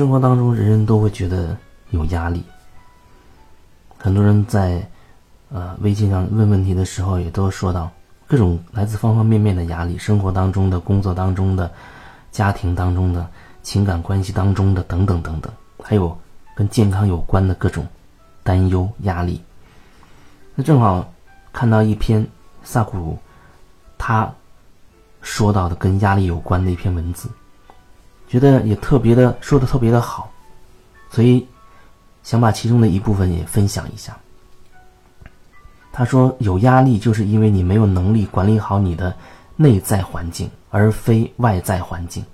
生活当中，人人都会觉得有压力。很多人在呃微信上问问题的时候，也都说到各种来自方方面面的压力，生活当中的、工作当中的、家庭当中的、情感关系当中的等等等等，还有跟健康有关的各种担忧、压力。那正好看到一篇萨库鲁他说到的跟压力有关的一篇文字。觉得也特别的说的特别的好，所以想把其中的一部分也分享一下。他说：“有压力，就是因为你没有能力管理好你的内在环境，而非外在环境。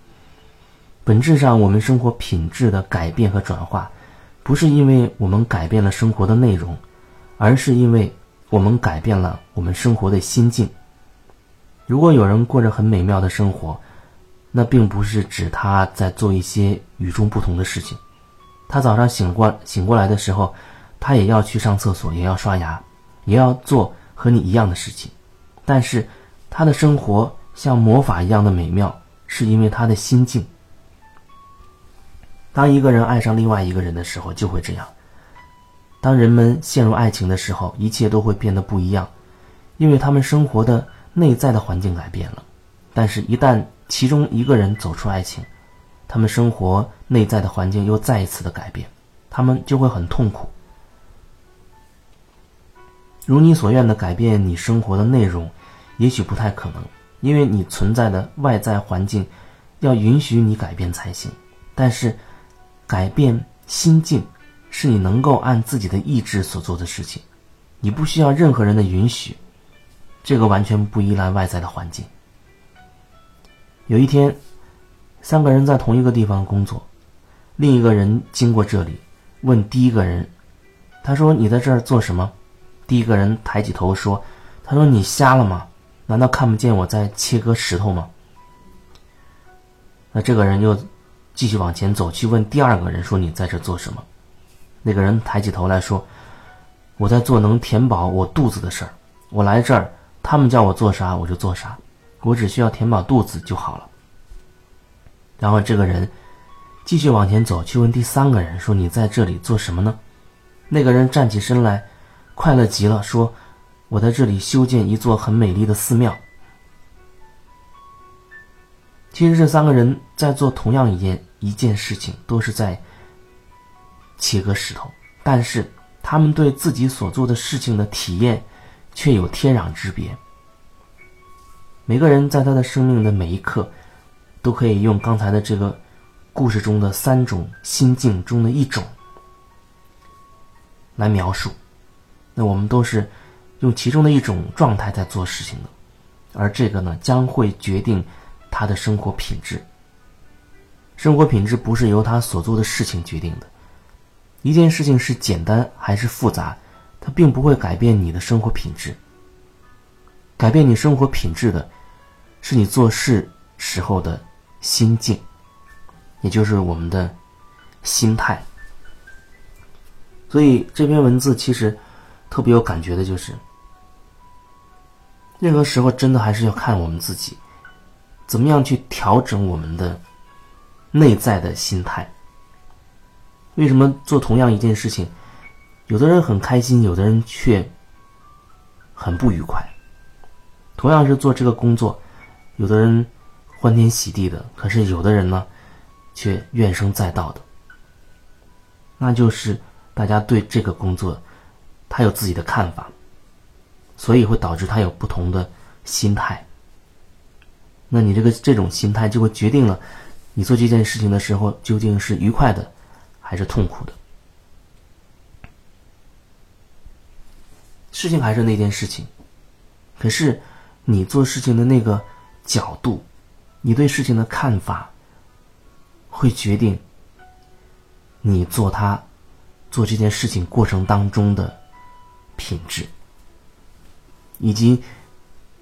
本质上，我们生活品质的改变和转化，不是因为我们改变了生活的内容，而是因为我们改变了我们生活的心境。如果有人过着很美妙的生活，那并不是指他在做一些与众不同的事情。他早上醒过醒过来的时候，他也要去上厕所，也要刷牙，也要做和你一样的事情。但是，他的生活像魔法一样的美妙，是因为他的心境。当一个人爱上另外一个人的时候，就会这样。当人们陷入爱情的时候，一切都会变得不一样，因为他们生活的内在的环境改变了。但是，一旦其中一个人走出爱情，他们生活内在的环境又再一次的改变，他们就会很痛苦。如你所愿的改变你生活的内容，也许不太可能，因为你存在的外在环境要允许你改变才行。但是，改变心境是你能够按自己的意志所做的事情，你不需要任何人的允许，这个完全不依赖外在的环境。有一天，三个人在同一个地方工作，另一个人经过这里，问第一个人：“他说你在这儿做什么？”第一个人抬起头说：“他说你瞎了吗？难道看不见我在切割石头吗？”那这个人又继续往前走去问第二个人说：“你在这做什么？”那个人抬起头来说：“我在做能填饱我肚子的事儿。我来这儿，他们叫我做啥我就做啥。”我只需要填饱肚子就好了。然后这个人继续往前走，去问第三个人说：“你在这里做什么呢？”那个人站起身来，快乐极了，说：“我在这里修建一座很美丽的寺庙。”其实这三个人在做同样一件一件事情，都是在切割石头，但是他们对自己所做的事情的体验却有天壤之别。每个人在他的生命的每一刻，都可以用刚才的这个故事中的三种心境中的一种来描述。那我们都是用其中的一种状态在做事情的，而这个呢，将会决定他的生活品质。生活品质不是由他所做的事情决定的。一件事情是简单还是复杂，它并不会改变你的生活品质。改变你生活品质的。是你做事时候的心境，也就是我们的心态。所以这篇文字其实特别有感觉的，就是任何时候真的还是要看我们自己怎么样去调整我们的内在的心态。为什么做同样一件事情，有的人很开心，有的人却很不愉快？同样是做这个工作。有的人欢天喜地的，可是有的人呢，却怨声载道的。那就是大家对这个工作，他有自己的看法，所以会导致他有不同的心态。那你这个这种心态就会决定了，你做这件事情的时候究竟是愉快的，还是痛苦的。事情还是那件事情，可是你做事情的那个。角度，你对事情的看法，会决定你做他做这件事情过程当中的品质，以及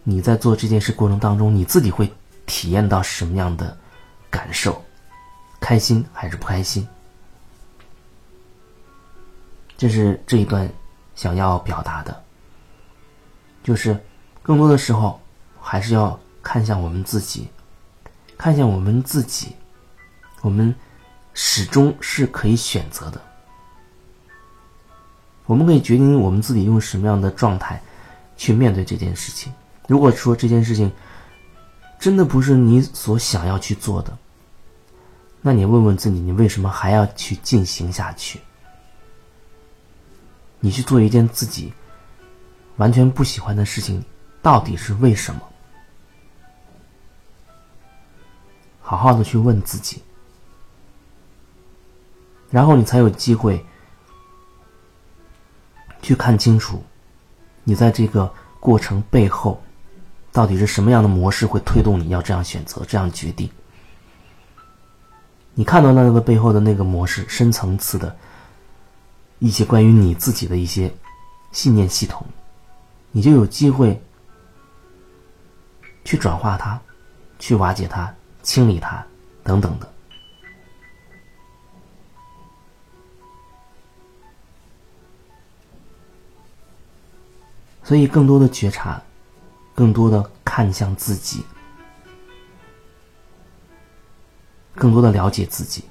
你在做这件事过程当中，你自己会体验到什么样的感受，开心还是不开心？这是这一段想要表达的，就是更多的时候还是要。看向我们自己，看向我们自己，我们始终是可以选择的。我们可以决定我们自己用什么样的状态去面对这件事情。如果说这件事情真的不是你所想要去做的，那你问问自己，你为什么还要去进行下去？你去做一件自己完全不喜欢的事情，到底是为什么？好好的去问自己，然后你才有机会去看清楚，你在这个过程背后，到底是什么样的模式会推动你要这样选择、这样决定？你看到那个背后的那个模式，深层次的。一些关于你自己的一些信念系统，你就有机会去转化它，去瓦解它、清理它等等的。所以，更多的觉察，更多的看向自己，更多的了解自己。